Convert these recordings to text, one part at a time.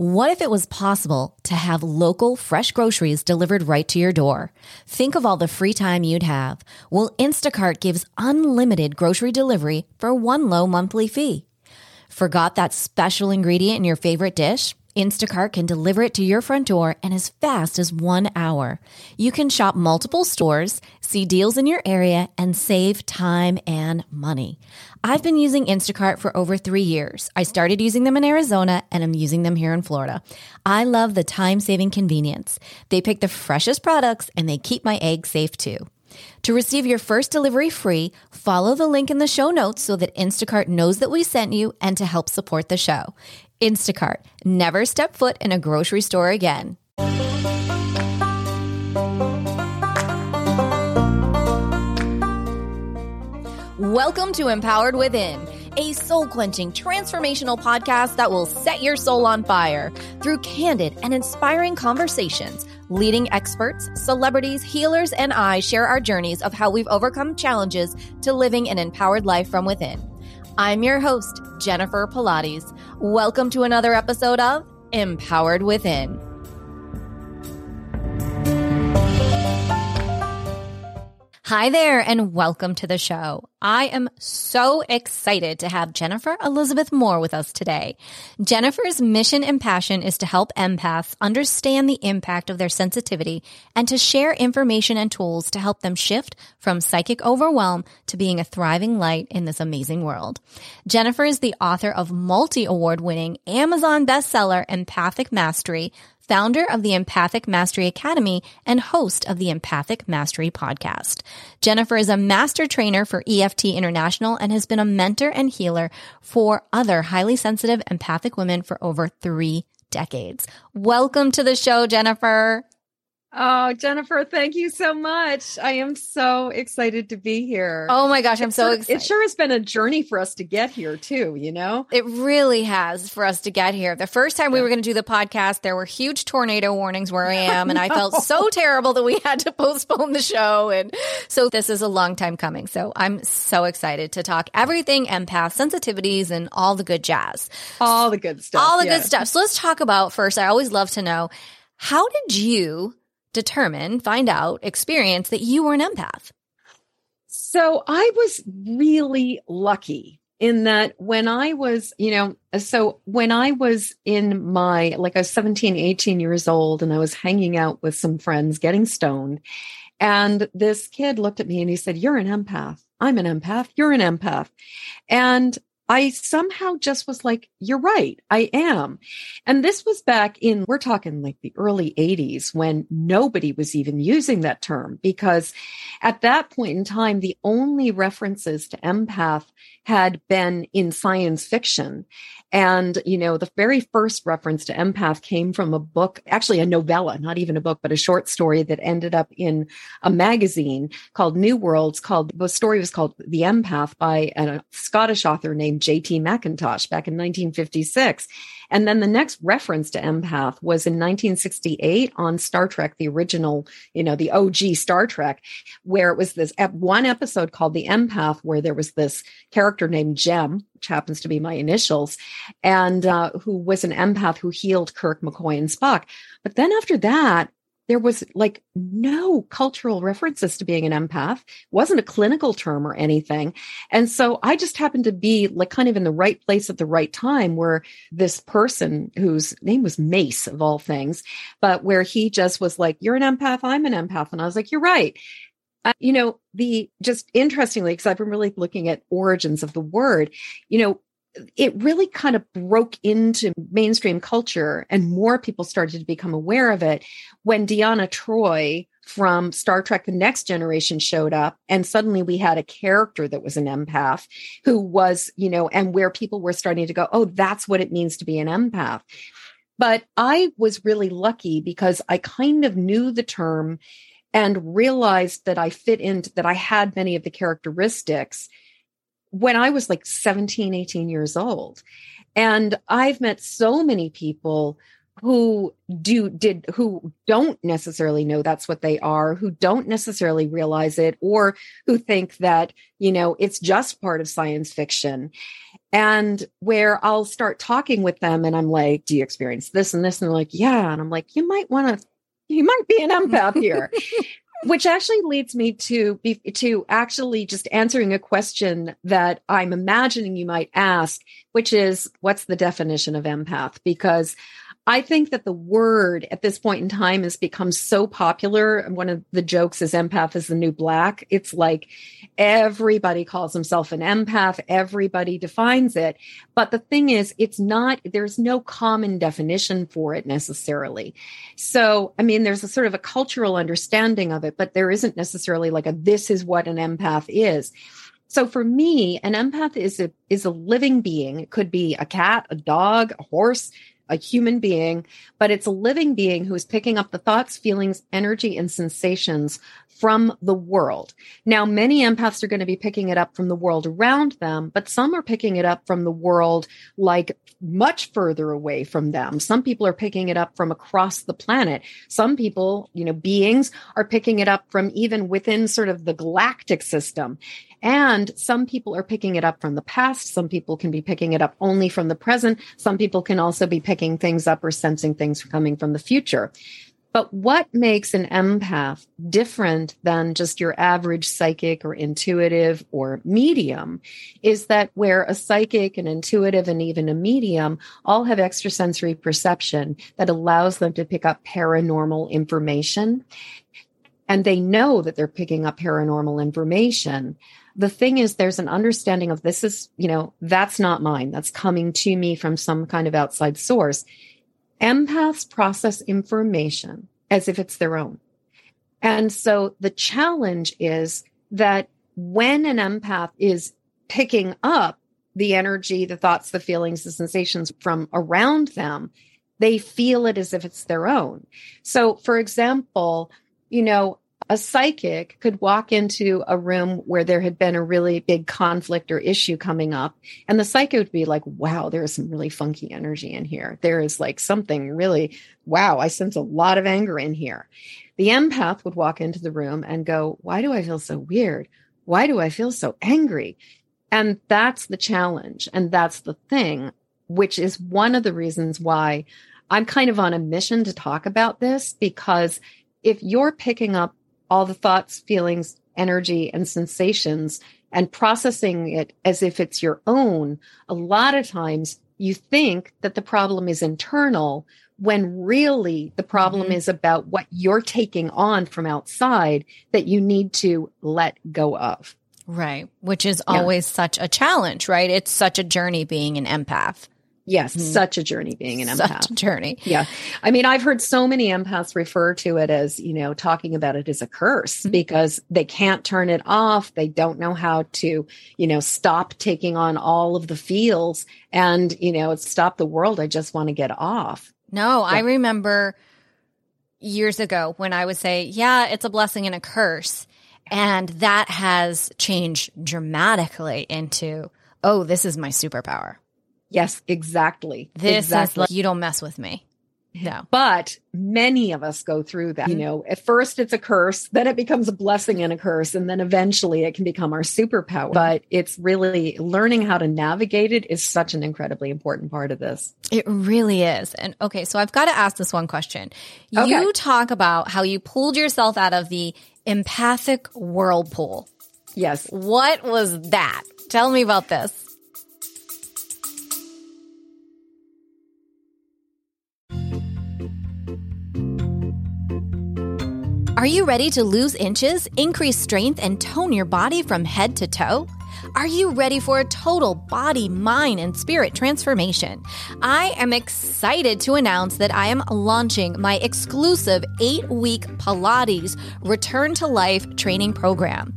What if it was possible to have local fresh groceries delivered right to your door? Think of all the free time you'd have. Well, Instacart gives unlimited grocery delivery for one low monthly fee. Forgot that special ingredient in your favorite dish? Instacart can deliver it to your front door in as fast as one hour. You can shop multiple stores, see deals in your area, and save time and money. I've been using Instacart for over three years. I started using them in Arizona and I'm using them here in Florida. I love the time saving convenience. They pick the freshest products and they keep my eggs safe too. To receive your first delivery free, follow the link in the show notes so that Instacart knows that we sent you and to help support the show. Instacart, never step foot in a grocery store again. Welcome to Empowered Within, a soul quenching, transformational podcast that will set your soul on fire through candid and inspiring conversations. Leading experts, celebrities, healers, and I share our journeys of how we've overcome challenges to living an empowered life from within. I'm your host, Jennifer Pilates. Welcome to another episode of Empowered Within. Hi there, and welcome to the show. I am so excited to have Jennifer Elizabeth Moore with us today. Jennifer's mission and passion is to help empaths understand the impact of their sensitivity and to share information and tools to help them shift from psychic overwhelm to being a thriving light in this amazing world. Jennifer is the author of multi award winning Amazon bestseller Empathic Mastery founder of the Empathic Mastery Academy and host of the Empathic Mastery podcast. Jennifer is a master trainer for EFT International and has been a mentor and healer for other highly sensitive empathic women for over three decades. Welcome to the show, Jennifer. Oh, Jennifer, thank you so much. I am so excited to be here. Oh my gosh, I'm so excited. It sure has been a journey for us to get here, too, you know? It really has for us to get here. The first time we were going to do the podcast, there were huge tornado warnings where I am, and I felt so terrible that we had to postpone the show. And so this is a long time coming. So I'm so excited to talk everything empath, sensitivities, and all the good jazz. All the good stuff. All the good stuff. So let's talk about first, I always love to know how did you determine, find out, experience that you were an empath? So I was really lucky in that when I was, you know, so when I was in my, like I was 17, 18 years old and I was hanging out with some friends getting stoned. And this kid looked at me and he said, You're an empath. I'm an empath. You're an empath. And I somehow just was like, you're right. I am. And this was back in, we're talking like the early 80s when nobody was even using that term because at that point in time, the only references to empath had been in science fiction. And, you know, the very first reference to empath came from a book, actually a novella, not even a book, but a short story that ended up in a magazine called New Worlds called, the story was called The Empath by a Scottish author named J.T. McIntosh back in 1956. And then the next reference to empath was in 1968 on Star Trek, the original, you know, the OG Star Trek, where it was this one episode called The Empath, where there was this character named Jem, which happens to be my initials, and uh, who was an empath who healed Kirk, McCoy, and Spock. But then after that, there was like no cultural references to being an empath. Wasn't a clinical term or anything. And so i just happened to be like kind of in the right place at the right time where this person whose name was mace of all things but where he just was like you're an empath i'm an empath. And i was like you're right. Uh, you know the just interestingly because i've been really looking at origins of the word you know it really kind of broke into mainstream culture and more people started to become aware of it when Deanna Troi from Star Trek The Next Generation showed up and suddenly we had a character that was an empath who was, you know, and where people were starting to go, oh, that's what it means to be an empath. But I was really lucky because I kind of knew the term and realized that I fit into that I had many of the characteristics when I was like 17, 18 years old. And I've met so many people who do did who don't necessarily know that's what they are who don't necessarily realize it or who think that you know it's just part of science fiction. And where I'll start talking with them and I'm like do you experience this and this? And they're like yeah. And I'm like you might want to you might be an empath here which actually leads me to be to actually just answering a question that I'm imagining you might ask which is what's the definition of empath? Because I think that the word at this point in time has become so popular. One of the jokes is empath is the new black. It's like everybody calls himself an empath, everybody defines it. But the thing is, it's not, there's no common definition for it necessarily. So, I mean, there's a sort of a cultural understanding of it, but there isn't necessarily like a this is what an empath is. So for me, an empath is a is a living being. It could be a cat, a dog, a horse, a human being, but it's a living being who is picking up the thoughts, feelings, energy, and sensations from the world. Now, many empaths are going to be picking it up from the world around them, but some are picking it up from the world like much further away from them. Some people are picking it up from across the planet. Some people, you know, beings are picking it up from even within sort of the galactic system. And some people are picking it up from the past. Some people can be picking it up only from the present. Some people can also be picking things up or sensing things coming from the future. But what makes an empath different than just your average psychic or intuitive or medium is that where a psychic, an intuitive, and even a medium all have extrasensory perception that allows them to pick up paranormal information. And they know that they're picking up paranormal information. The thing is there's an understanding of this is you know that's not mine. That's coming to me from some kind of outside source empaths process information as if it's their own. And so the challenge is that when an empath is picking up the energy the thoughts the feelings the sensations from around them they feel it as if it's their own. So for example you know a psychic could walk into a room where there had been a really big conflict or issue coming up and the psychic would be like wow there is some really funky energy in here. There is like something really wow i sense a lot of anger in here. The empath would walk into the room and go why do i feel so weird? Why do i feel so angry? And that's the challenge and that's the thing which is one of the reasons why i'm kind of on a mission to talk about this because if you're picking up all the thoughts, feelings, energy, and sensations and processing it as if it's your own, a lot of times you think that the problem is internal when really the problem mm-hmm. is about what you're taking on from outside that you need to let go of. Right. Which is always yeah. such a challenge, right? It's such a journey being an empath. Yes, mm-hmm. such a journey being an empath. Such a journey. Yeah. I mean, I've heard so many empaths refer to it as, you know, talking about it as a curse mm-hmm. because they can't turn it off. They don't know how to, you know, stop taking on all of the feels and, you know, it's stop the world. I just want to get off. No, yeah. I remember years ago when I would say, yeah, it's a blessing and a curse. And that has changed dramatically into, oh, this is my superpower. Yes, exactly. This exactly. is like, you don't mess with me. No. But many of us go through that. Mm-hmm. You know, at first it's a curse, then it becomes a blessing and a curse, and then eventually it can become our superpower. But it's really learning how to navigate it is such an incredibly important part of this. It really is. And okay, so I've got to ask this one question. Okay. You talk about how you pulled yourself out of the empathic whirlpool. Yes. What was that? Tell me about this. Are you ready to lose inches, increase strength, and tone your body from head to toe? Are you ready for a total body, mind, and spirit transformation? I am excited to announce that I am launching my exclusive eight week Pilates Return to Life training program.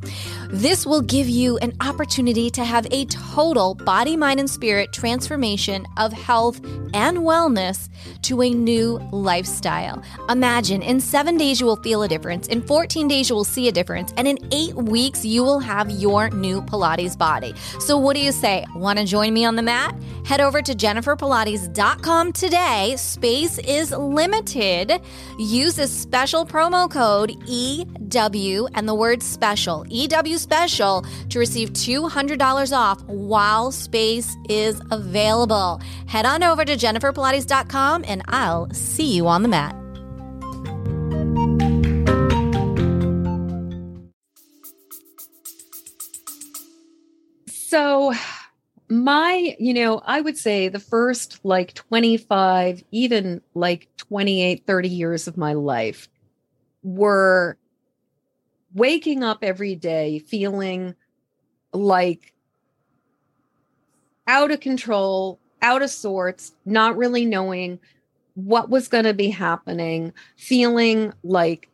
This will give you an opportunity to have a total body, mind, and spirit transformation of health and wellness to a new lifestyle. Imagine in seven days you will feel a difference, in 14 days you will see a difference, and in eight weeks you will have your new Pilates body. So, what do you say? Want to join me on the mat? Head over to jenniferpilates.com today. Space is limited. Use a special promo code EW and the word special, EW special, to receive $200 off while space is available. Head on over to jenniferpilates.com and I'll see you on the mat. So, my, you know, I would say the first like 25, even like 28, 30 years of my life were waking up every day feeling like out of control, out of sorts, not really knowing what was going to be happening, feeling like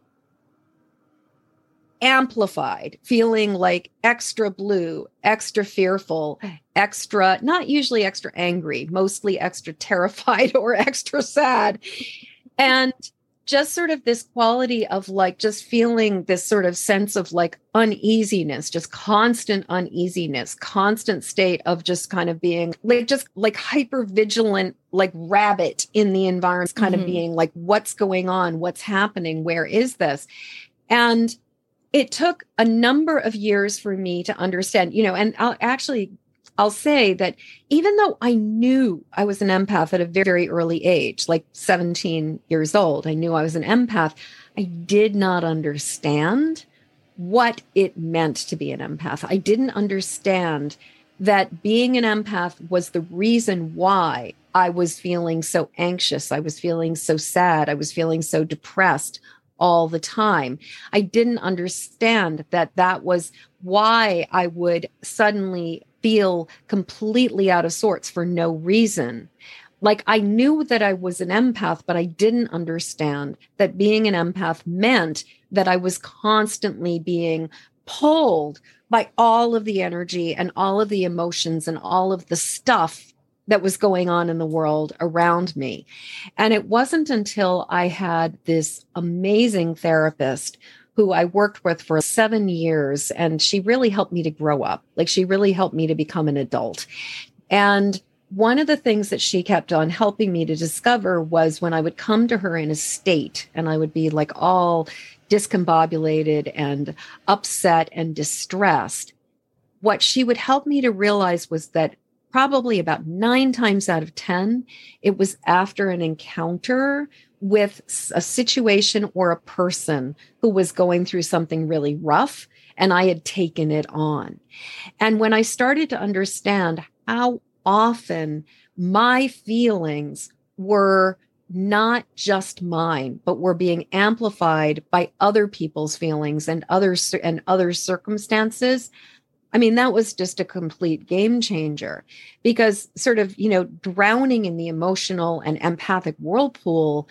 amplified, feeling like extra blue, extra fearful, extra, not usually extra angry, mostly extra terrified or extra sad. And just sort of this quality of like just feeling this sort of sense of like uneasiness, just constant uneasiness, constant state of just kind of being like just like hyper vigilant, like rabbit in the environment, kind mm-hmm. of being like, what's going on? What's happening? Where is this? And it took a number of years for me to understand, you know, and I'll actually I'll say that even though I knew I was an empath at a very, very early age, like 17 years old, I knew I was an empath, I did not understand what it meant to be an empath. I didn't understand that being an empath was the reason why I was feeling so anxious. I was feeling so sad. I was feeling so depressed all the time. I didn't understand that that was why I would suddenly feel completely out of sorts for no reason. Like I knew that I was an empath, but I didn't understand that being an empath meant that I was constantly being pulled by all of the energy and all of the emotions and all of the stuff that was going on in the world around me. And it wasn't until I had this amazing therapist who I worked with for seven years, and she really helped me to grow up. Like she really helped me to become an adult. And one of the things that she kept on helping me to discover was when I would come to her in a state and I would be like all discombobulated and upset and distressed, what she would help me to realize was that probably about nine times out of 10, it was after an encounter with a situation or a person who was going through something really rough and I had taken it on. And when I started to understand how often my feelings were not just mine, but were being amplified by other people's feelings and others and other circumstances, I mean, that was just a complete game changer because sort of, you know, drowning in the emotional and empathic whirlpool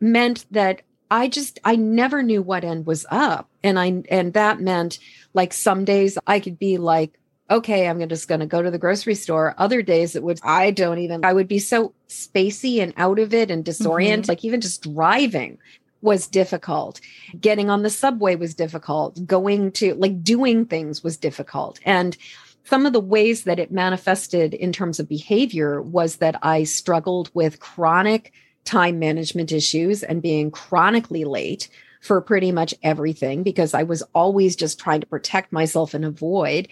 meant that I just I never knew what end was up. And I and that meant like some days I could be like, okay, I'm just gonna go to the grocery store. Other days it would I don't even I would be so spacey and out of it and disoriented, mm-hmm. like even just driving was difficult. Getting on the subway was difficult. Going to like doing things was difficult. And some of the ways that it manifested in terms of behavior was that I struggled with chronic time management issues and being chronically late for pretty much everything because I was always just trying to protect myself and avoid.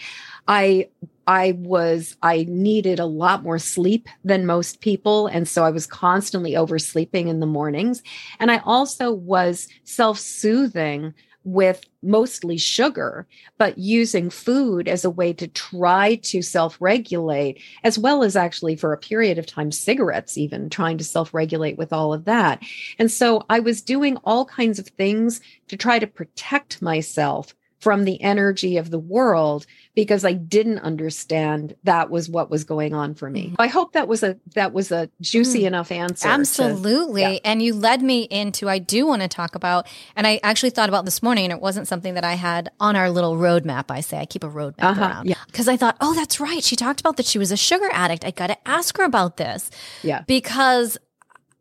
I I was, I needed a lot more sleep than most people. And so I was constantly oversleeping in the mornings. And I also was self soothing with mostly sugar, but using food as a way to try to self regulate, as well as actually for a period of time, cigarettes, even trying to self regulate with all of that. And so I was doing all kinds of things to try to protect myself from the energy of the world because I didn't understand that was what was going on for me. Mm-hmm. I hope that was a that was a juicy mm. enough answer. Absolutely. To, yeah. And you led me into I do want to talk about and I actually thought about this morning and it wasn't something that I had on our little roadmap. I say I keep a roadmap uh-huh, around. Yeah. Because I thought, oh, that's right. She talked about that she was a sugar addict. I gotta ask her about this. Yeah. Because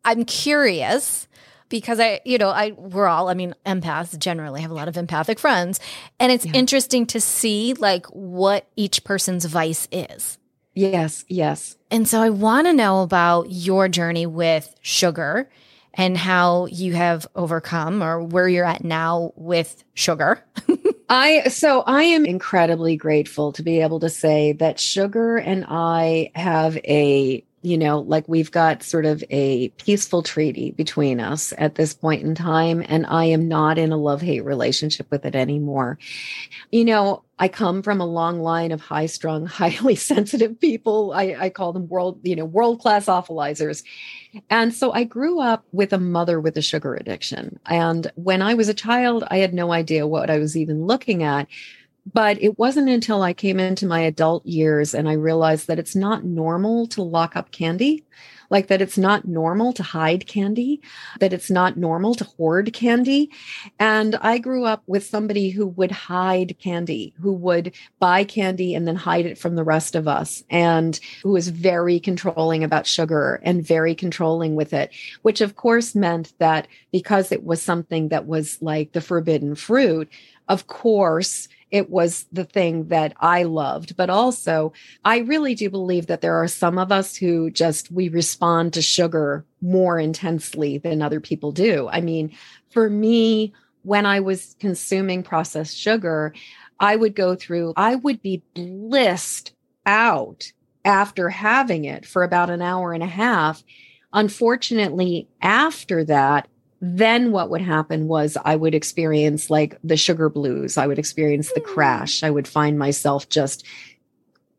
I'm curious because I, you know, I we're all, I mean, empaths generally have a lot of empathic friends, and it's yeah. interesting to see like what each person's vice is. Yes, yes. And so I want to know about your journey with sugar and how you have overcome or where you're at now with sugar. I so I am incredibly grateful to be able to say that sugar and I have a you know, like we've got sort of a peaceful treaty between us at this point in time. And I am not in a love hate relationship with it anymore. You know, I come from a long line of high strung, highly sensitive people. I, I call them world, you know, world class awfulizers. And so I grew up with a mother with a sugar addiction. And when I was a child, I had no idea what I was even looking at. But it wasn't until I came into my adult years and I realized that it's not normal to lock up candy, like that it's not normal to hide candy, that it's not normal to hoard candy. And I grew up with somebody who would hide candy, who would buy candy and then hide it from the rest of us, and who was very controlling about sugar and very controlling with it, which of course meant that because it was something that was like the forbidden fruit, of course, it was the thing that I loved. But also, I really do believe that there are some of us who just we respond to sugar more intensely than other people do. I mean, for me, when I was consuming processed sugar, I would go through, I would be blissed out after having it for about an hour and a half. Unfortunately, after that, then what would happen was I would experience like the sugar blues. I would experience the hmm. crash. I would find myself just,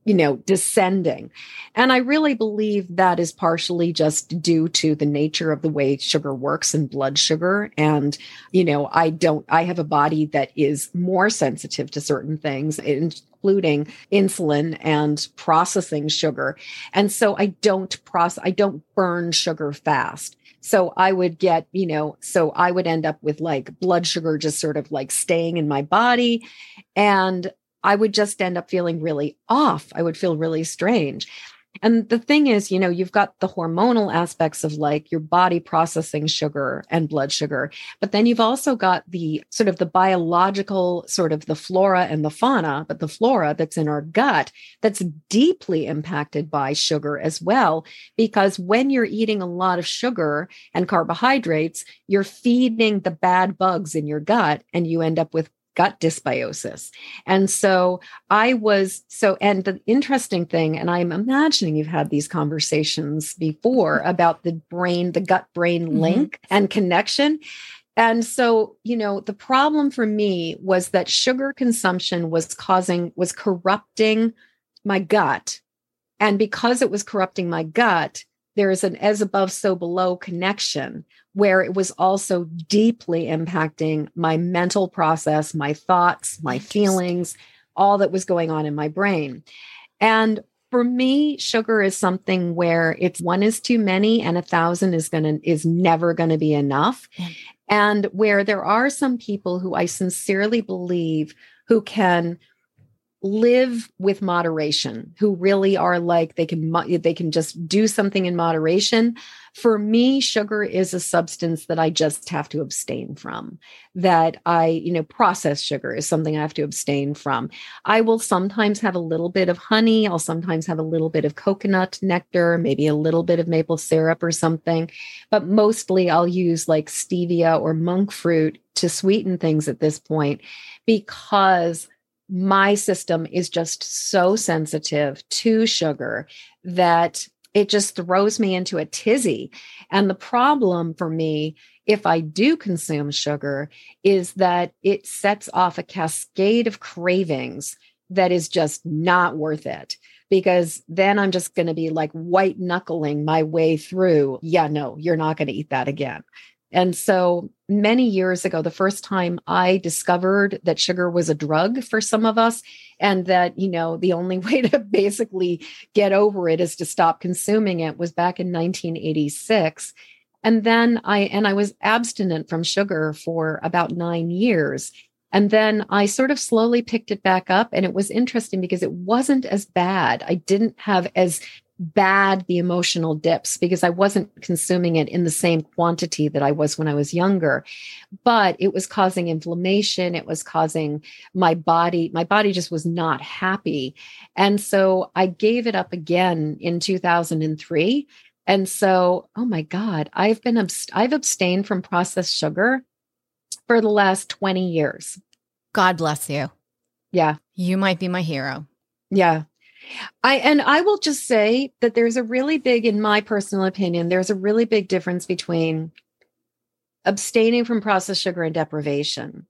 you know, descending. And I really believe that is partially just due to the nature of the way sugar works and blood sugar. And, you know, I don't, I have a body that is more sensitive to certain things, including insulin and processing sugar. And so I don't process, I don't burn sugar fast. So I would get, you know, so I would end up with like blood sugar just sort of like staying in my body. And I would just end up feeling really off. I would feel really strange. And the thing is, you know, you've got the hormonal aspects of like your body processing sugar and blood sugar, but then you've also got the sort of the biological sort of the flora and the fauna, but the flora that's in our gut that's deeply impacted by sugar as well. Because when you're eating a lot of sugar and carbohydrates, you're feeding the bad bugs in your gut and you end up with gut dysbiosis. And so I was so, and the interesting thing, and I'm imagining you've had these conversations before mm-hmm. about the brain, the gut brain mm-hmm. link and connection. And so, you know, the problem for me was that sugar consumption was causing, was corrupting my gut. And because it was corrupting my gut, there is an as above, so below connection where it was also deeply impacting my mental process, my thoughts, my feelings, all that was going on in my brain. And for me, sugar is something where it's one is too many and a thousand is gonna is never gonna be enough. And where there are some people who I sincerely believe who can live with moderation who really are like they can they can just do something in moderation. For me sugar is a substance that i just have to abstain from that i you know processed sugar is something i have to abstain from. I will sometimes have a little bit of honey i'll sometimes have a little bit of coconut nectar maybe a little bit of maple syrup or something but mostly i'll use like stevia or monk fruit to sweeten things at this point because my system is just so sensitive to sugar that it just throws me into a tizzy. And the problem for me, if I do consume sugar, is that it sets off a cascade of cravings that is just not worth it. Because then I'm just going to be like white knuckling my way through. Yeah, no, you're not going to eat that again. And so many years ago, the first time I discovered that sugar was a drug for some of us, and that, you know, the only way to basically get over it is to stop consuming it was back in 1986. And then I, and I was abstinent from sugar for about nine years. And then I sort of slowly picked it back up. And it was interesting because it wasn't as bad. I didn't have as bad the emotional dips because I wasn't consuming it in the same quantity that I was when I was younger. But it was causing inflammation. It was causing my body, my body just was not happy. And so I gave it up again in 2003. And so, oh my God, I've been, abst- I've abstained from processed sugar for the last 20 years. God bless you. Yeah. You might be my hero. Yeah. I and I will just say that there's a really big in my personal opinion there's a really big difference between abstaining from processed sugar and deprivation.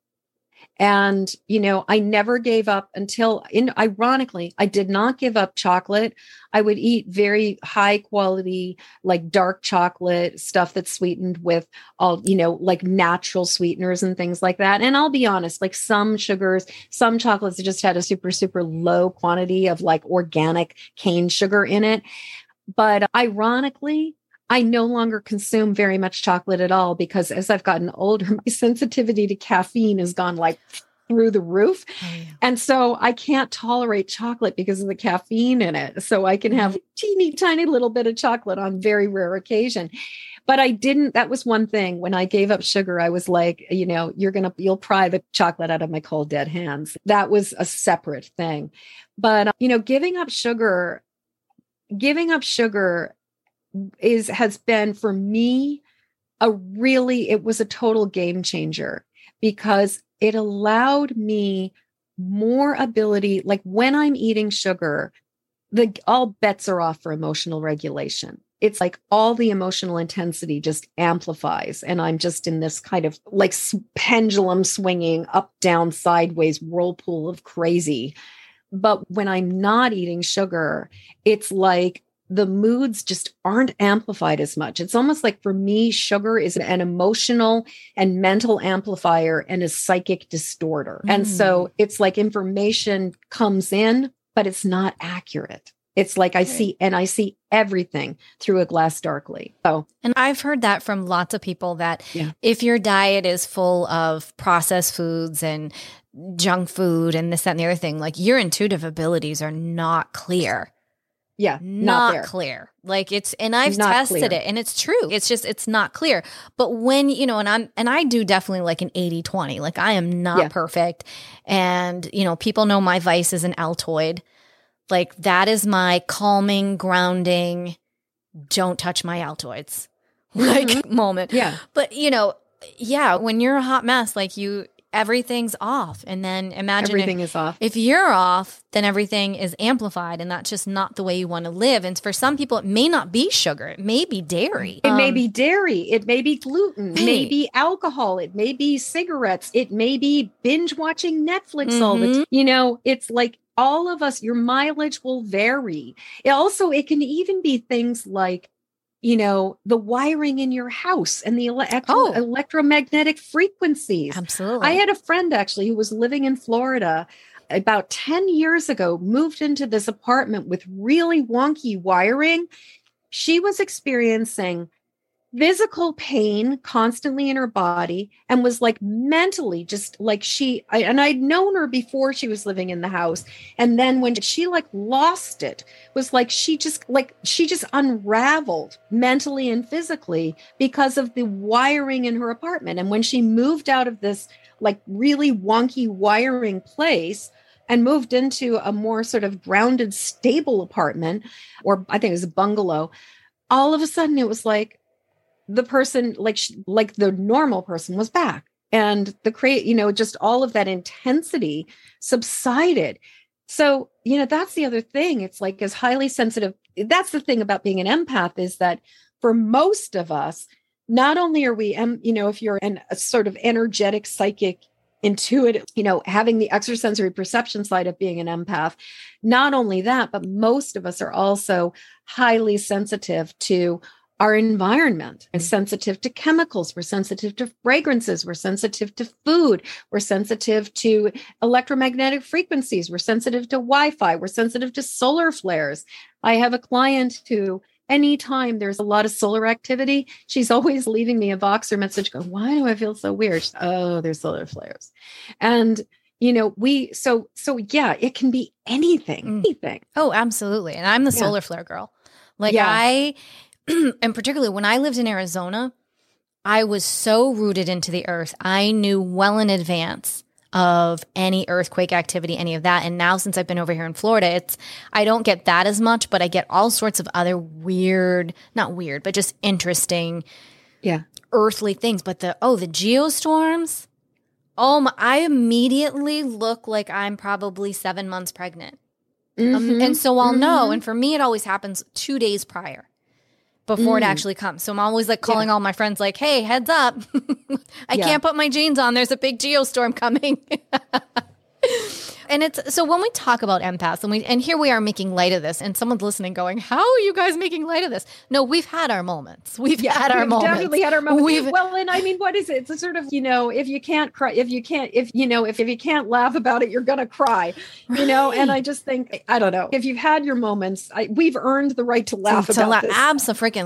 And, you know, I never gave up until, in, ironically, I did not give up chocolate. I would eat very high quality, like dark chocolate stuff that's sweetened with all, you know, like natural sweeteners and things like that. And I'll be honest, like some sugars, some chocolates just had a super, super low quantity of like organic cane sugar in it. But ironically, I no longer consume very much chocolate at all because as I've gotten older, my sensitivity to caffeine has gone like through the roof. Oh, yeah. And so I can't tolerate chocolate because of the caffeine in it. So I can have mm-hmm. teeny tiny little bit of chocolate on very rare occasion. But I didn't, that was one thing. When I gave up sugar, I was like, you know, you're going to, you'll pry the chocolate out of my cold dead hands. That was a separate thing. But, you know, giving up sugar, giving up sugar is has been for me a really it was a total game changer because it allowed me more ability like when i'm eating sugar the all bets are off for emotional regulation. It's like all the emotional intensity just amplifies and i'm just in this kind of like pendulum swinging up down sideways whirlpool of crazy. But when i'm not eating sugar it's like the moods just aren't amplified as much. It's almost like for me, sugar is an emotional and mental amplifier and a psychic distorter. Mm. And so mm. it's like information comes in, but it's not accurate. It's like I see, and I see everything through a glass darkly. Oh, and I've heard that from lots of people that yeah. if your diet is full of processed foods and junk food and this, that, and the other thing, like your intuitive abilities are not clear yeah not, not clear. Like it's and i've not tested clear. it and it's true. It's just it's not clear. But when you know and i'm and i do definitely like an 80 20 like i am not yeah. perfect. And you know people know my vice is an altoid. Like that is my calming grounding don't touch my altoids like mm-hmm. moment. Yeah. But you know yeah when you're a hot mess like you everything's off. And then imagine everything if, is off. If you're off, then everything is amplified, and that's just not the way you want to live. And for some people, it may not be sugar, it may be dairy. It um, may be dairy, it may be gluten, it may be alcohol, it may be cigarettes, it may be binge watching Netflix mm-hmm. all the time. You know, it's like all of us, your mileage will vary. It also, it can even be things like you know the wiring in your house and the oh. electromagnetic frequencies. Absolutely. i had a friend actually who was living in florida about 10 years ago moved into this apartment with really wonky wiring. She was experiencing physical pain constantly in her body and was like mentally just like she I, and I'd known her before she was living in the house. And then when she like lost it was like she just like she just unraveled mentally and physically because of the wiring in her apartment. And when she moved out of this like really wonky wiring place and moved into a more sort of grounded stable apartment or I think it was a bungalow all of a sudden it was like the person like like the normal person was back. And the create you know just all of that intensity subsided. So you know that's the other thing. It's like as highly sensitive that's the thing about being an empath is that for most of us not only are we you know if you're an, a sort of energetic psychic intuitive you know having the extrasensory perception side of being an empath not only that but most of us are also highly sensitive to our environment. And sensitive to chemicals. We're sensitive to fragrances. We're sensitive to food. We're sensitive to electromagnetic frequencies. We're sensitive to wi-fi. We're sensitive to solar flares. I have a client who anytime there's a lot of solar activity she's always leaving me a voxer message going why do i feel so weird? She's, oh there's solar flares. And you know we so so yeah it can be anything mm. anything. Oh absolutely. And i'm the yeah. solar flare girl. Like Yeah. I, and particularly when I lived in Arizona, I was so rooted into the earth. I knew well in advance of any earthquake activity, any of that. And now since I've been over here in Florida, it's I don't get that as much, but I get all sorts of other weird, not weird, but just interesting Yeah. earthly things. But the oh, the geostorms. Oh my, I immediately look like I'm probably seven months pregnant. Um, Mhm. and so I'll know. Mhm. And for me, it always happens two days prior before it Mm. actually comes. So I'm always like calling all my friends, like, hey, heads up. I Yeah. can't put my jeans on. There's a big geostorm coming. and it's so when we talk about empaths and we and here we are making light of this, and someone's listening going, How are you guys making light of this? No, we've had our moments. We've had our We've moments. Definitely had our moments. We've- well, and I mean, what is it? It's a sort of, you know, if you can't cry, if you can't, if you know, if, if you can't laugh about it, you're gonna cry, you know. And I just think, I don't know, if you've had your moments, I, we've earned the right to laugh to about la- this.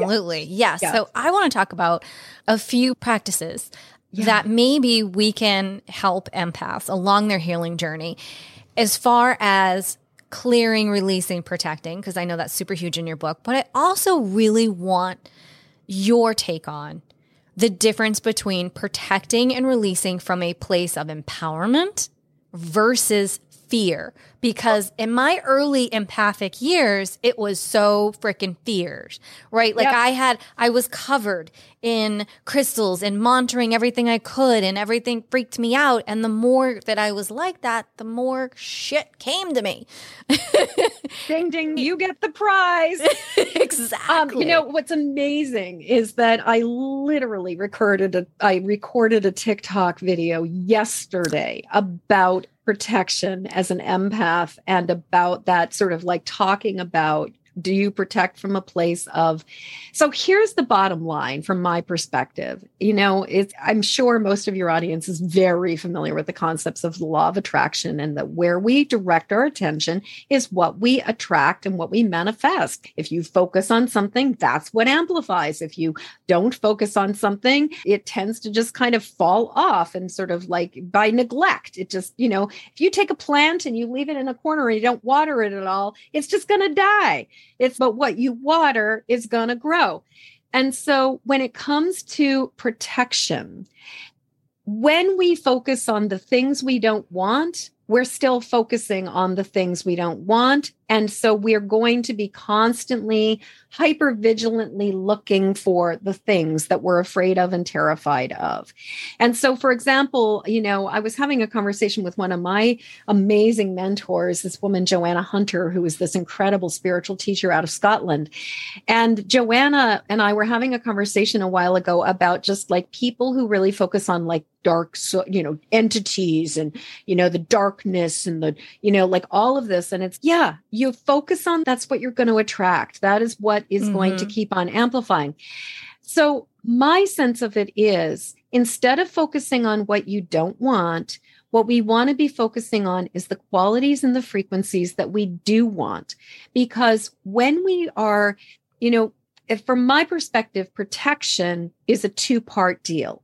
Absolutely. Yes. Yeah. So I want to talk about a few practices that maybe we can help empaths along their healing journey as far as clearing, releasing, protecting, because I know that's super huge in your book. But I also really want your take on the difference between protecting and releasing from a place of empowerment versus fear. Because in my early empathic years, it was so freaking fears, right? Like Yep. I had, I was covered in crystals and monitoring everything I could, and everything freaked me out. And the more that I was like that, the more shit came to me. ding, ding, you get the prize. exactly. Um, you know what's amazing is that I literally recorded a I recorded a TikTok video yesterday about protection as an empath and about that sort of like talking about do you protect from a place of so here's the bottom line from my perspective. You know it's i'm sure most of your audience is very familiar with the concepts of the law of attraction and that where we direct our attention is what we attract and what we manifest. If you focus on something that's what amplifies. If you don't focus on something it tends to just kind of fall off and sort of like by neglect. It just you know if you take a plant and you leave it in a corner and you don't water it at all it's just going to die it's but what you water is going to grow. And so when it comes to protection, when we focus on the things we don't want, we're still focusing on the things we don't want. And so we're going to be constantly hyper vigilantly looking for the things that we're afraid of and terrified of. And so, for example, you know, I was having a conversation with one of my amazing mentors, this woman, Joanna Hunter, who is this incredible spiritual teacher out of Scotland. And Joanna and I were having a conversation a while ago about just like people who really focus on like dark, so, you know, entities and, you know, the darkness and the, you know, like all of this. And it's, yeah, focus on that's what you're going to attract. That is what is going to Mhm. keep on amplifying. So, my sense of it is instead of focusing on what you don't want, what we want to be focusing on is the qualities and the frequencies that we do want. Because when we are, you know, from my perspective, protection is a two part deal.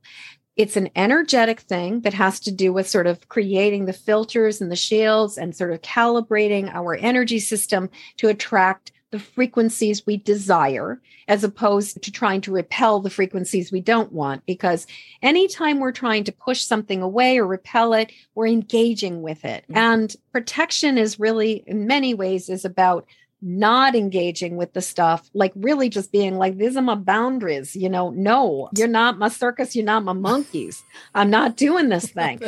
It's an energetic thing that has to do with sort of creating the filters and the shields and sort of calibrating our energy system to attract the frequencies we desire, as opposed to trying to repel the frequencies we don't want. Because anytime we're trying to push something away or repel it, we're engaging with it. Mhm. And protection is really, in many ways, is about not engaging with the stuff, like really just being like, these are my boundaries. You know, no, you're not my circus, you're not my monkeys. I'm not doing this thing.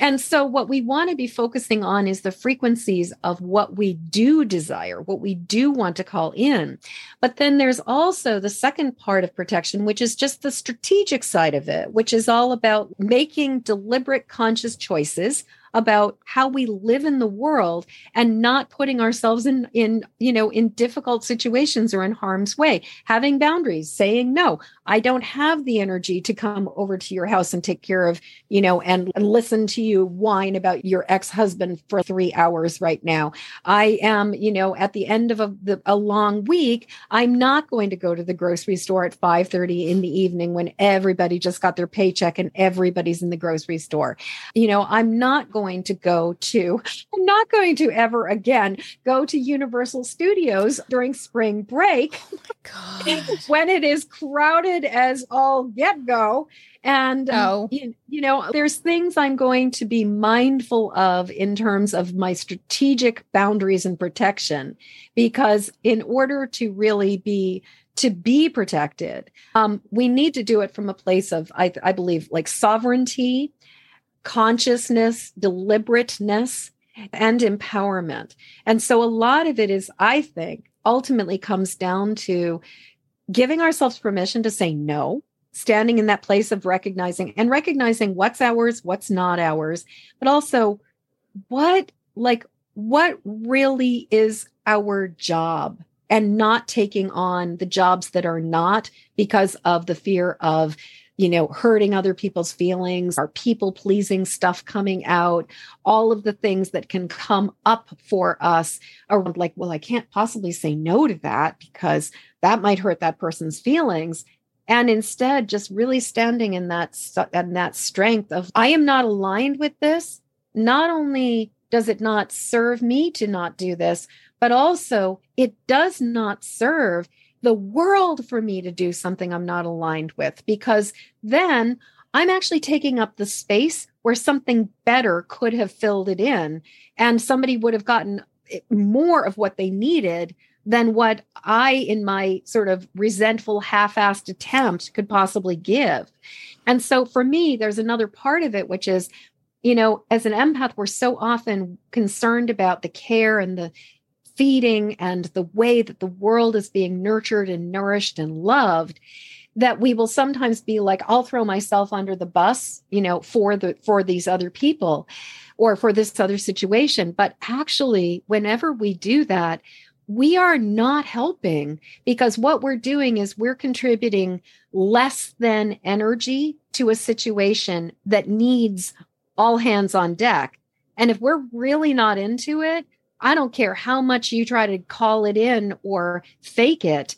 And so, what we want to be focusing on is the frequencies of what we do desire, what we do want to call in. But then there's also the second part of protection, which is just the strategic side of it, which is all about making deliberate, conscious choices about how we live in the world and not putting ourselves in in you know in difficult situations or in harm's way. Having boundaries saying no i don't have the energy to come over to your house and take care of you know and, and listen to you whine about your ex-husband for 3 hours right now. I am you know at the end of a, the, a long week i'm not going to go to the grocery store at 5:30 in the evening when everybody just got their paycheck and everybody's in the grocery store. You know i'm not going going to go to, I'm not going to ever again go to Universal Studios during spring break oh when it is crowded as all get go. And, um, Oh. you, you know, there's things I'm going to be mindful of in terms of my strategic boundaries and protection, because in order to really be to be protected, um, we need to do it from a place of, I, I believe, like sovereignty, consciousness, deliberateness, and empowerment. And so a lot of it is, I think, ultimately comes down to giving ourselves permission to say no, standing in that place of recognizing and recognizing what's ours, what's not ours, but also what, like, what really is our job and not taking on the jobs that are not because of the fear of you know hurting other people's feelings our people pleasing stuff coming out all of the things that can come up for us around like well i can't possibly say no to that because that might hurt that person's feelings. And instead just really standing in that in that strength of i am not aligned with this. Not only does it not serve me to not do this but also it does not serve the world for me to do something I'm not aligned with. Because then I'm actually taking up the space where something better could have filled it in and somebody would have gotten eh, more of what they needed than what I, in my sort of resentful, half assed attempt, could possibly give. And so for me, there's another part of it, which is, you know, as an empath, we're so often concerned about the care and the feeding and the way that the world is being nurtured and nourished and loved that we will sometimes be like i'll throw myself under the bus you know for the for these other people or for this other situation but actually whenever we do that we are not helping because what we're doing is we're contributing less than energy to a situation that needs all hands on deck and if we're really not into it I don't care how much you try to call it in or fake it,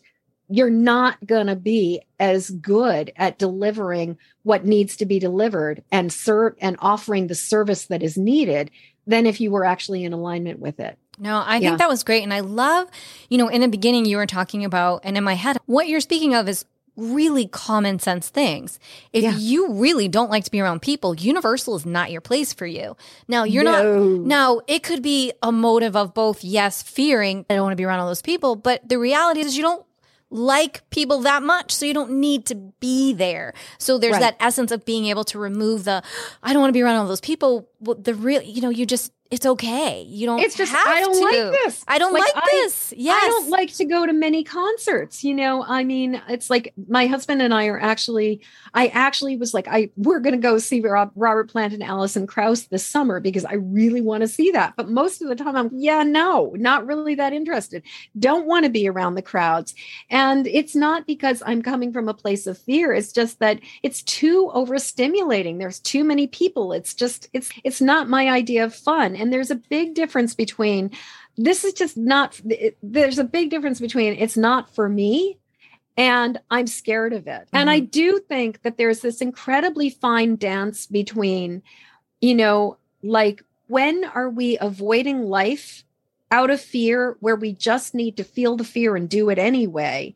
you're not going to be as good at delivering what needs to be delivered and serve and offering the service that is needed than if you were actually in alignment with it. No, I think that was great. And I love, you know, in the beginning you were talking about, and in my head, what you're speaking of is really common sense things. If Yeah. you really don't like to be around people, Universal is not your place for you. Now, you're No. not, now it could be a motive of both, yes, fearing, I don't want to be around all those people, but the reality is you don't like people that much, so you don't need to be there. So there's Right. that essence of being able to remove the, I don't want to be around all those people. Well, the real, you know, you just, it's okay. You don't. It's just I don't to. like this. I don't like, Like, I- this. Yes. I don't like to go to many concerts. You know, I mean, it's like my husband and I are actually, I actually was like, I we're going to go see Rob, Robert Plant and Alison Krauss this summer because I really want to see that. But most of the time, I'm yeah, no, not really that interested. Don't want to be around the crowds, and it's not because I'm coming from a place of fear. It's just that it's too overstimulating. There's too many people. It's just it's it's not my idea of fun, and there's a big difference between this is just not it, there's a big difference between it's not for me and i'm scared of it. And i mm-hmm. do think that there's this incredibly fine dance between you know like when are we avoiding life out of fear where we just need to feel the fear and do it anyway?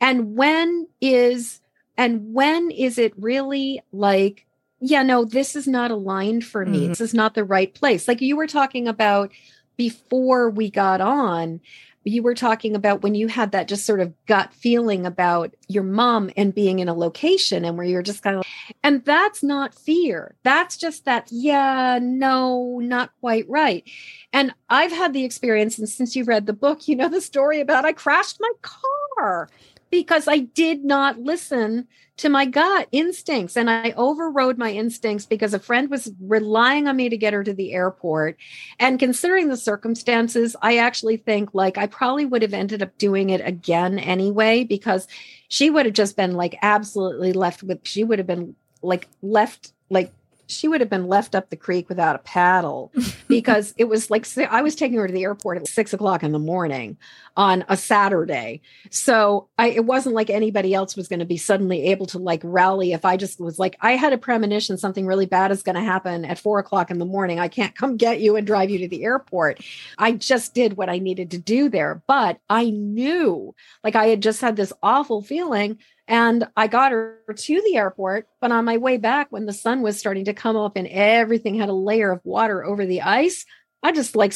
And when is and when is it really like yeah no this is not aligned for me. Mhm. this is not the right place. Like you were talking about before we got on you were talking about when you had that just sort of gut feeling about your mom and being in a location and where you're just kind of and that's not fear. That's just that yeah no not quite right. And i've had the experience and since you read the book you know the story about i crashed my car because i did not listen to my gut instincts. And i overrode my instincts because a friend was relying on me to get her to the airport. And considering the circumstances, I actually think like I probably would have ended up doing it again anyway, because she would have just been like absolutely left with, she would have been like left like she would have been left up the creek without a paddle because it was like I was taking her to the airport at six o'clock in the morning on a Saturday. So I, it wasn't like anybody else was going to be suddenly able to like rally. If I just was like, I had a premonition something really bad is going to happen at four o'clock in the morning. I can't come get you and drive you to the airport. I just did what I needed to do there. But I knew like I had just had this awful feeling and I got her to the airport. But on my way back, when the sun was starting to come up and everything had a layer of water over the ice, I just like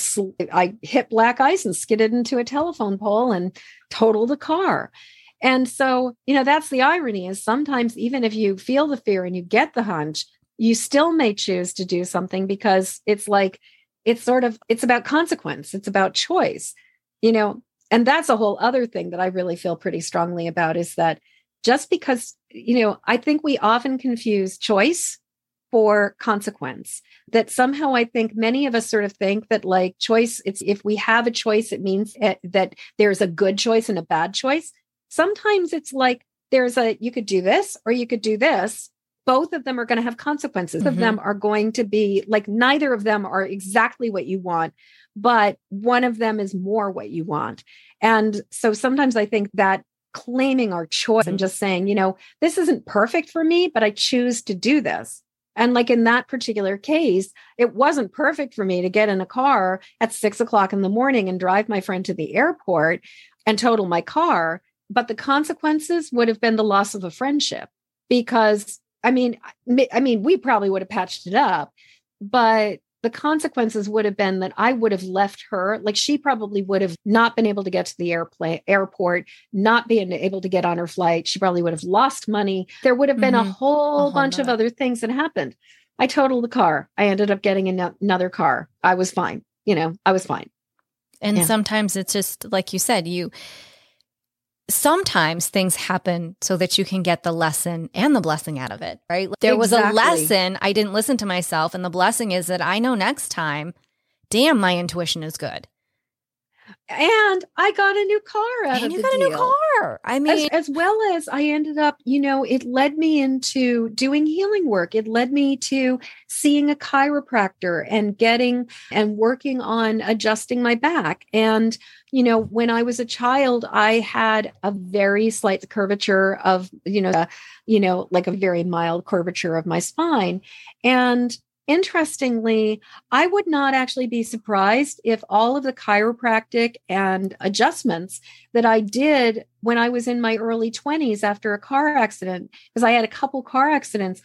I hit black ice and skidded into a telephone pole and totaled a car. And so, you know, that's the irony is sometimes even if you feel the fear and you get the hunch, you still may choose to do something because it's like it's sort of it's about consequence, it's about choice. You know, and that's a whole other thing that I really feel pretty strongly about is that just because, you know, I think we often confuse choice for consequence. That somehow I think many of us sort of think that like choice, it's if we have a choice, it means that there's a good choice and a bad choice. Sometimes it's like there's a, you could do this or you could do this. Both of them are going to have consequences. Mm-hmm. Of them are going to be like neither of them are exactly what you want, but one of them is more what you want. And so sometimes I think that claiming our choice and mm-hmm. just saying, you know, this isn't perfect for me, but I choose to do this. And like in that particular case, it wasn't perfect for me to get in a car at six o'clock in the morning and drive my friend to the airport and total my car. But the consequences would have been the loss of a friendship because I mean, I mean, we probably would have patched it up, but the consequences would have been that I would have left her. Like she probably would have not been able to get to the airplane airport, not being able to get on her flight. She probably would have lost money. There would have been mm-hmm. a whole a bunch of other things that happened. I totaled the car. I ended up getting an- another car. I was fine. You know, I was fine. And yeah. sometimes it's just like you said, you sometimes things happen so that you can get the lesson and the blessing out of it, right? There was a lesson. I didn't listen to myself. And the blessing is that I know next time, damn, my intuition is good. And I got a new car out and you got deal. a new car. I mean, as, as, well as I ended up, you know, it led me into doing healing work. It led me to seeing a chiropractor and getting and working on adjusting my back. And, you know, when I was a child, I had a very slight curvature of, you know, a, you know, like a very mild curvature of my spine. And Interestingly, I would not actually be surprised if all of the chiropractic and adjustments that I did when I was in my early 20s after a car accident, because I had a couple car accidents,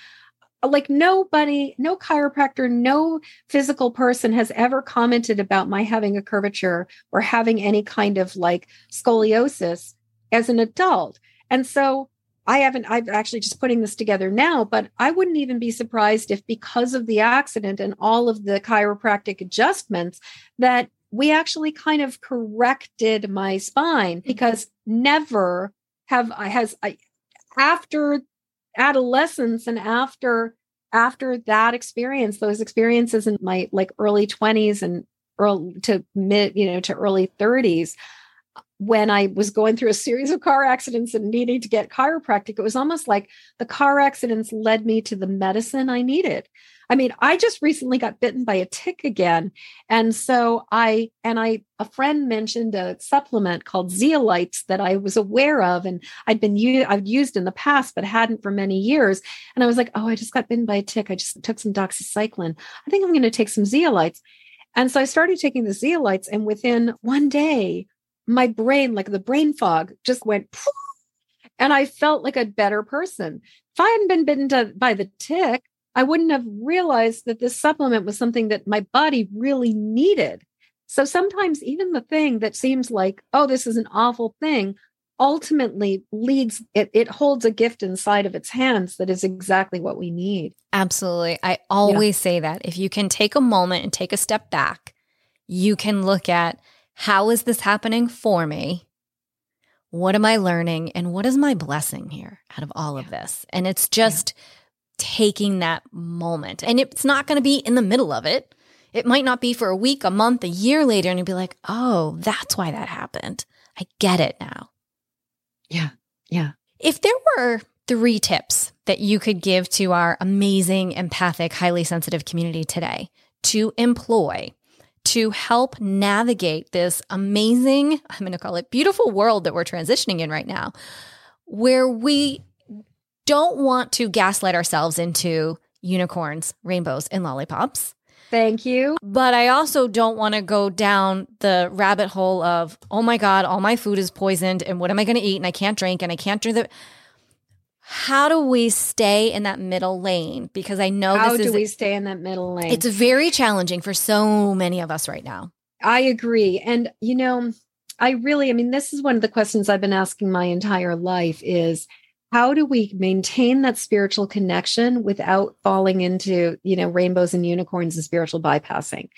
like nobody, no chiropractor, no physical person has ever commented about my having a curvature or having any kind of like scoliosis as an adult. And so I haven't, I'm actually just putting this together now, but I wouldn't even be surprised if because of the accident and all of the chiropractic adjustments that we actually kind of corrected my spine mm-hmm. because never have I has I after adolescence and after after that experience those experiences in my like early 20s and early to mid you know to early 30s when I was going through a series of car accidents and needing to get chiropractic, it was almost like the car accidents led me to the medicine I needed. I mean, I just recently got bitten by a tick again. And so I, and I, a friend mentioned a supplement called zeolites that I was aware of and I'd been, I've used in the past, but hadn't for many years. And I was like, oh, I just got bitten by a tick. I just took some doxycycline. I think I'm going to take some zeolites. And so I started taking the zeolites and within one day, my brain, like the brain fog, just went, and I felt like a better person. If I hadn't been bitten to, by the tick, I wouldn't have realized that this supplement was something that my body really needed. So sometimes even the thing that seems like, oh, this is an awful thing, ultimately leads it it holds a gift inside of its hands that is exactly what we need. Absolutely. I always yeah. say that if you can take a moment and take a step back, you can look at how is this happening for me? What am I learning? And what is my blessing here out of all yeah. of this? And it's just yeah. taking that moment. And it's not going to be in the middle of it. It might not be for a week, a month, a year later. And you'd be like, oh, that's why that happened. I get it now. Yeah. Yeah. If there were three tips that you could give to our amazing, empathic, highly sensitive community today to employ to help navigate this amazing, I'm going to call it beautiful world that we're transitioning in right now, where we don't want to gaslight ourselves into unicorns, rainbows, and lollipops. Thank you. But I also don't want to go down the rabbit hole of, oh my God, all my food is poisoned and what am I going to eat? And I can't drink and I can't do the. How do we stay in that middle lane? Because I know How this do is we stay in that middle lane? it's very challenging for so many of us right now. I agree. And you know, I really I mean this is one of the questions I've been asking my entire life is how do we maintain that spiritual connection without falling into, you know, rainbows and unicorns and spiritual bypassing?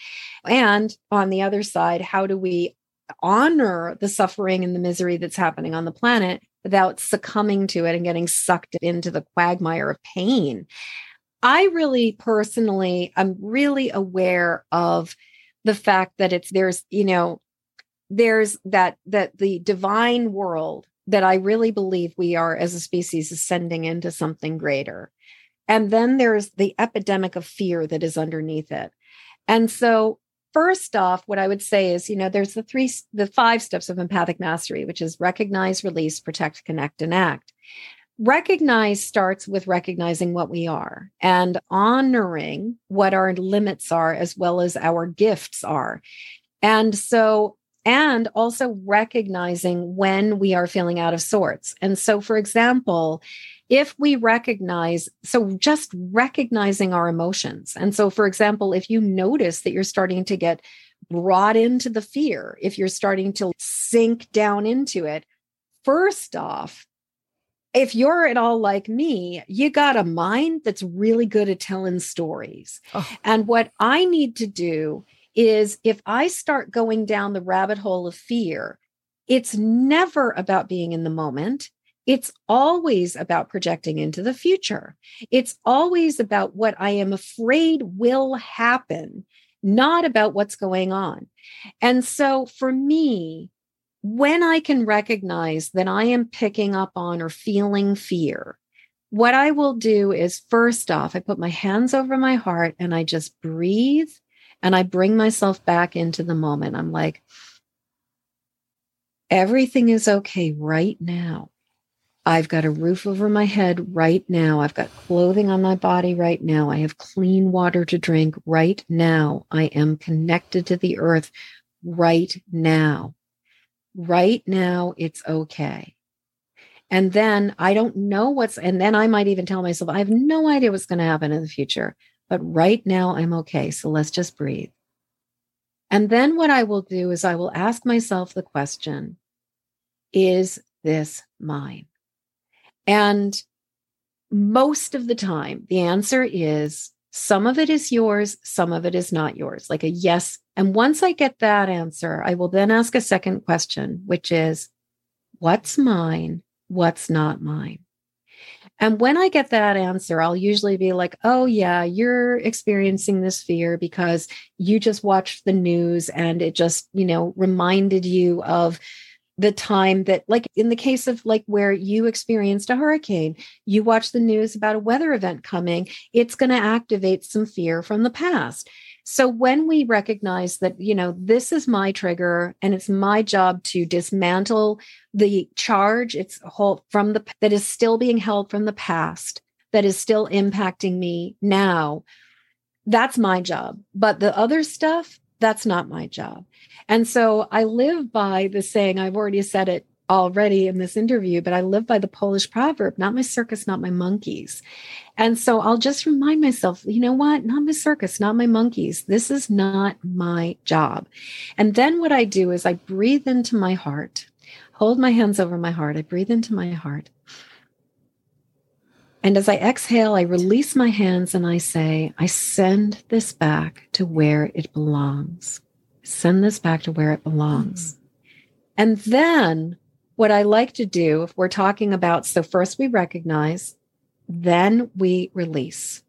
And on the other side, how do we honor the suffering and the misery that's happening on the planet without succumbing to it and getting sucked into the quagmire of pain? I really personally, I'm really aware of the fact that it's there's, you know, there's that that the divine world that I really believe we are as a species ascending into something greater. And then there's the epidemic of fear that is underneath it. And so first off what i would say is you know there's the three the five steps of empathic mastery which is recognize release protect connect and act. Recognize starts with recognizing what we are and honoring what our limits are as well as our gifts are. And so and also recognizing when we are feeling out of sorts and so for example if we recognize, so just recognizing our emotions. And so, for example, if you notice that you're starting to get brought into the fear, if you're starting to sink down into it, first off, if you're at all like me, you got a mind that's really good at telling stories. Oh. And what I need to do is if I start going down the rabbit hole of fear, it's never about being in the moment. It's always about projecting into the future. It's always about what I am afraid will happen, not about what's going on. And so for me, when I can recognize that I am picking up on or feeling fear, what I will do is first off, I put my hands over my heart and I just breathe and I bring myself back into the moment. I'm like, everything is okay right now. I've got a roof over my head right now. I've got clothing on my body right now. I have clean water to drink right now. I am connected to the earth right now. Right now, it's okay. And then I don't know what's, and then I might even tell myself, I have no idea what's going to happen in the future, but right now I'm okay. So let's just breathe. And then what I will do is I will ask myself the question Is this mine? And most of the time, the answer is some of it is yours, some of it is not yours, like a yes. And once I get that answer, I will then ask a second question, which is what's mine? What's not mine? And when I get that answer, I'll usually be like, oh, yeah, you're experiencing this fear because you just watched the news and it just, you know, reminded you of the time that like in the case of like where you experienced a hurricane you watch the news about a weather event coming it's going to activate some fear from the past so when we recognize that you know this is my trigger and it's my job to dismantle the charge it's whole from the that is still being held from the past that is still impacting me now that's my job. But the other stuff that's not my job. And so I live by the saying, I've already said it already in this interview, but I live by the Polish proverb, not my circus, not my monkeys. And so I'll just remind myself, you know what? Not my circus, not my monkeys. This is not my job. And then what I do is I breathe into my heart, hold my hands over my heart. I breathe into my heart. And as I exhale, I release my hands and I say, I send this back to where it belongs send this back to where it belongs. Mm. And then what I like to do, if we're talking about, so first we recognize, then we release.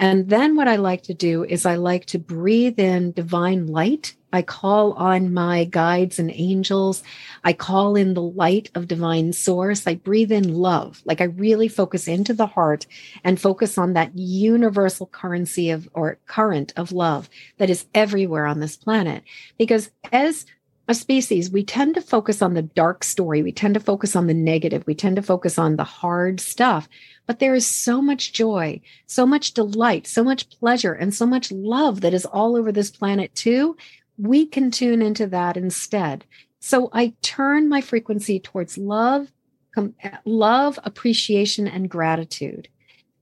And then what I like to do is I like to breathe in divine light I call on my guides and angels. I call in the light of divine source. I breathe in love. Like I really focus into the heart and focus on that universal currency of or current of love that is everywhere on this planet. Because as a species, we tend to focus on the dark story. We tend to focus on the negative. We tend to focus on the hard stuff. But there is so much joy, so much delight, so much pleasure, and so much love that is all over this planet too. We can tune into that instead. So I turn my frequency towards love, com- love, appreciation, and gratitude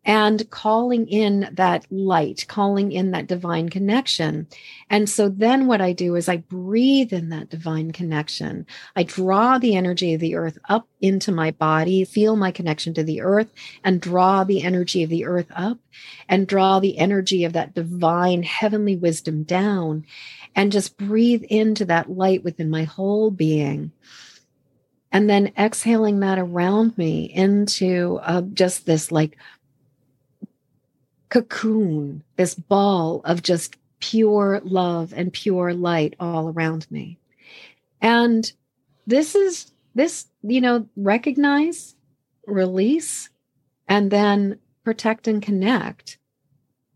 and calling in that light, calling in that divine connection. And so then what I do is I breathe in that divine connection. I draw the energy of the earth up into my body, feel my connection to the earth, and draw the energy of the earth up and draw the energy of that divine heavenly wisdom down and just breathe into that light within my whole being and then exhaling that around me into uh, just this like cocoon, this ball of just pure love and pure light all around me. And this is this, you know, recognize, release, and then protect and connect.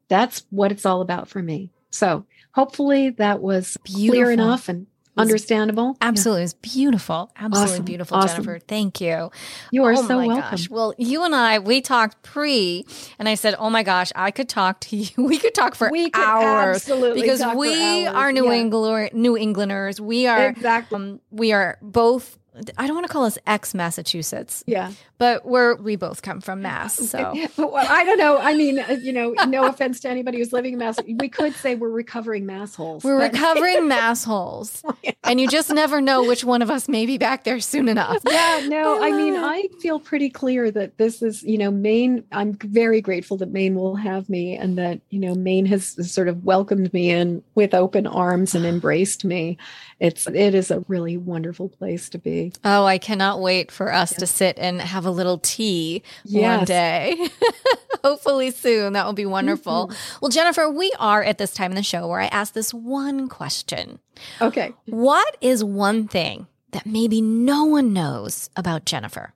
That's what it's all about for me. So hopefully that was Beautiful. clear enough and understandable. Absolutely. Yeah. It's beautiful. Absolutely awesome. beautiful, awesome. Jennifer. Thank you. You are oh so welcome. Gosh. Well, you and I, we talked pre, and I said, oh my gosh, I could talk to you. We could talk for we hours. Absolutely. Because we are New, yeah. England, New Englanders. We are, exactly. Um, we are both I don't want to call us ex Massachusetts. Yeah. But we're we both come from Mass. So well, I don't know. I mean, uh, you know, no offense to anybody who's living in Mass. We could say we're recovering mass holes. We're but... recovering mass holes. yeah. And you just never know which one of us may be back there soon enough. Yeah, no, I mean, I feel pretty clear that this is, you know, Maine. I'm very grateful that Maine will have me and that, you know, Maine has sort of welcomed me in with open arms and embraced me. It's it is a really wonderful place to be. Oh, I cannot wait for us yes. to sit and have a little tea yes. one day. Hopefully soon. That will be wonderful. Mm-hmm. Well, Jennifer, we are at this time in the show where I ask this one question. Okay. What is one thing that maybe no one knows about Jennifer?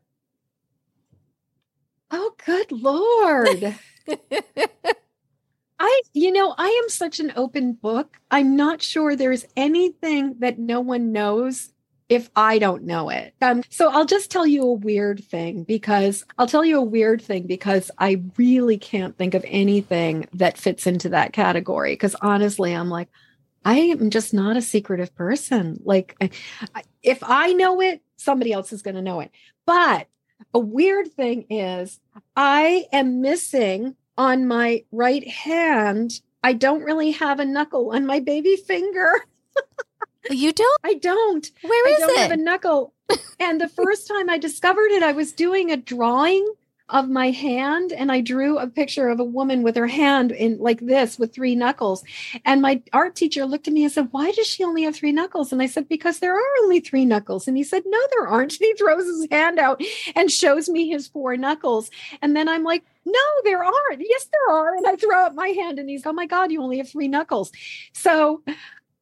Oh, good Lord. I, you know, I am such an open book. I'm not sure there's anything that no one knows if I don't know it. Um, so I'll just tell you a weird thing because I'll tell you a weird thing because I really can't think of anything that fits into that category. Because honestly, I'm like, I am just not a secretive person. Like, if I know it, somebody else is going to know it. But a weird thing is, I am missing on my right hand. I don't really have a knuckle on my baby finger. You don't? I don't. Where is I don't it? have a knuckle. and the first time I discovered it, I was doing a drawing of my hand and I drew a picture of a woman with her hand in like this with three knuckles. And my art teacher looked at me and said, Why does she only have three knuckles? And I said, Because there are only three knuckles. And he said, No, there aren't. And he throws his hand out and shows me his four knuckles. And then I'm like, no, there aren't. Yes, there are. And I throw up my hand and he's, oh my God, you only have three knuckles. So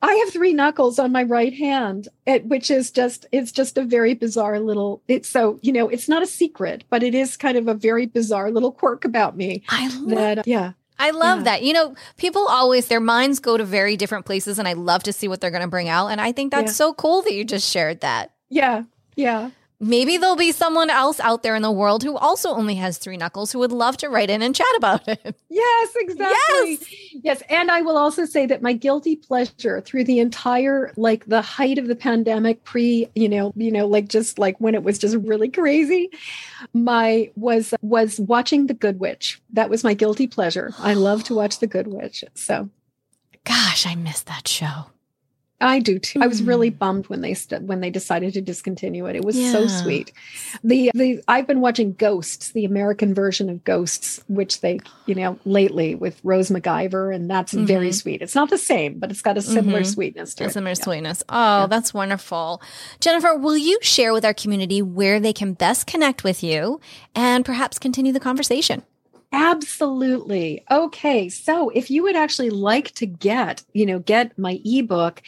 I have three knuckles on my right hand, which is just it's just a very bizarre little. It's so you know it's not a secret, but it is kind of a very bizarre little quirk about me. I love that. Uh, yeah. I love yeah. that. You know, people always their minds go to very different places, and I love to see what they're going to bring out. And I think that's yeah. so cool that you just shared that. Yeah, yeah maybe there'll be someone else out there in the world who also only has three knuckles who would love to write in and chat about it. Yes, exactly. Yes. yes. And I will also say that my guilty pleasure through the entire like the height of the pandemic pre, you know, you know, like just like when it was just really crazy, my was was watching The Good Witch. That was my guilty pleasure. I love to watch The Good Witch. So gosh, I miss that show. I do too. I was really hmm. bummed when they st- when they decided to discontinue it. It was yeah. so sweet. The the I've been watching Ghosts, the American version of Ghosts, which they you know lately with Rose McIver, and that's mm-hmm. very sweet. It's not the same, but it's got a similar mm-hmm. sweetness to a it. Similar yeah. sweetness. Oh, yeah. that's wonderful. Jennifer, will you share with our community where they can best connect with you and perhaps continue the conversation? Absolutely. Okay. So if you would actually like to get, you know, get my ebook,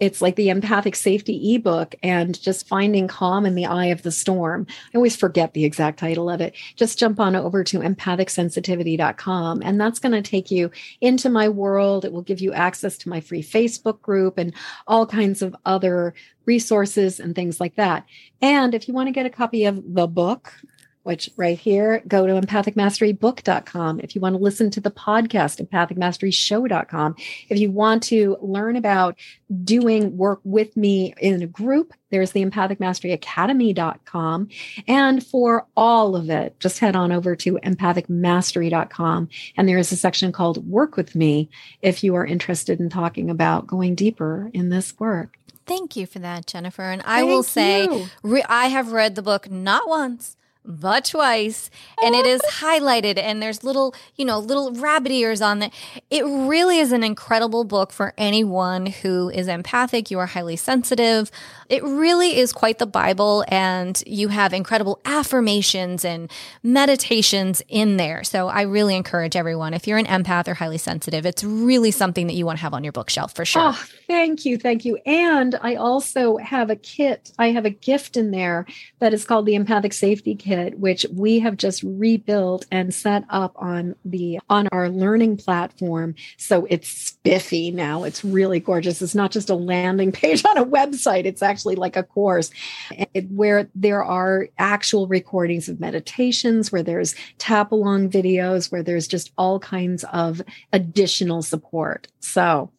it's like the empathic safety ebook and just finding calm in the eye of the storm. I always forget the exact title of it. Just jump on over to empathicsensitivity.com and that's going to take you into my world. It will give you access to my free Facebook group and all kinds of other resources and things like that. And if you want to get a copy of the book, which right here, go to empathicmasterybook.com. If you want to listen to the podcast, empathicmasteryshow.com. If you want to learn about doing work with me in a group, there's the empathicmasteryacademy.com. And for all of it, just head on over to empathicmastery.com. And there is a section called Work with Me if you are interested in talking about going deeper in this work. Thank you for that, Jennifer. And I will say, re- I have read the book not once, but twice and it is highlighted and there's little you know little rabbit ears on it. It really is an incredible book for anyone who is empathic you are highly sensitive. It really is quite the bible and you have incredible affirmations and meditations in there. So i really encourage everyone if you're an empath or highly sensitive it's really something that you want to have on your bookshelf for sure. Oh, thank you thank you. And i also have a kit i have a gift in there that is called the empathic safety kit which we have just rebuilt and set up on the on our learning platform. So it's spiffy now. It's really gorgeous. It's not just a landing page on a website. It's actually like a course where there are actual recordings of meditations, where there's tap along videos, where there's just all kinds of additional support. So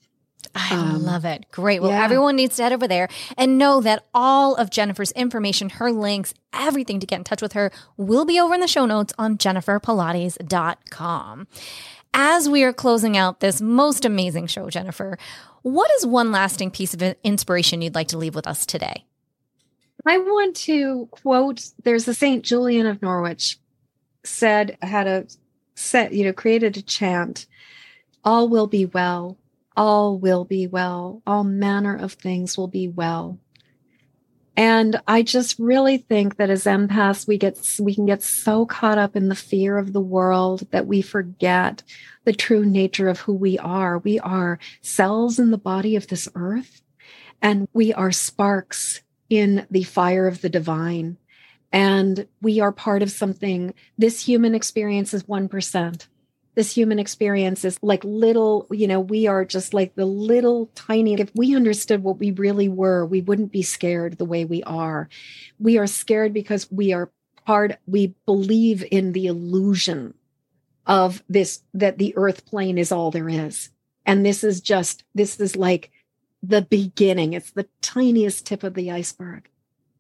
I um, love it. Great. Well, yeah. everyone needs to head over there and know that all of Jennifer's information, her links, everything to get in touch with her will be over in the show notes on jenniferpilates.com. As we are closing out this most amazing show, Jennifer, what is one lasting piece of inspiration you'd like to leave with us today? I want to quote there's the St. Julian of Norwich said, had a set, you know, created a chant, all will be well all will be well. All manner of things will be well. And I just really think that as empaths, we get, we can get so caught up in the fear of the world that we forget the true nature of who we are. We are cells in the body of this earth and we are sparks in the fire of the divine. And we are part of something. This human experience is 1% this human experience is like little, you know, we are just like the little tiny, if we understood what we really were, we wouldn't be scared the way we are. We are scared because we are part, we believe in the illusion of this, that the earth plane is all there is. And this is just, this is like the beginning. It's the tiniest tip of the iceberg.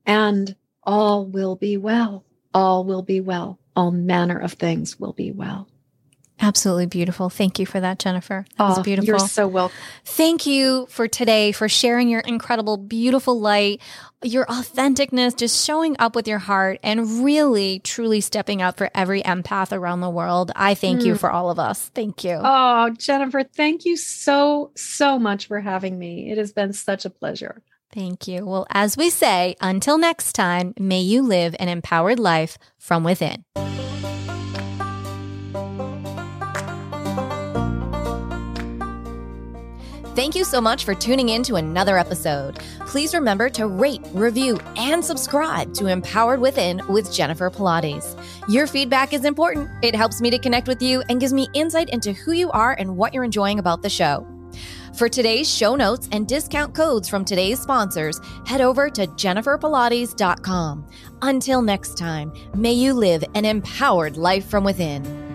And all will be well. All will be well. All manner of things will be well. Absolutely beautiful. Thank you for that, Jennifer. That oh, was beautiful. You're so welcome. Thank you for today, for sharing your incredible, beautiful light, your authenticness, just showing up with your heart and really, truly stepping up for every empath around the world. I thank mm. you for all of us. Thank you. Oh, Jennifer, thank you so, so much for having me. It has been such a pleasure. Thank you. Well, as we say, until next time, may you live an empowered life from within. Thank you so much for tuning in to another episode. Please remember to rate, review, and subscribe to Empowered Within with Jennifer Pilates. Your feedback is important. It helps me to connect with you and gives me insight into who you are and what you're enjoying about the show. For today's show notes and discount codes from today's sponsors, head over to jenniferpilates.com. Until next time, may you live an empowered life from within.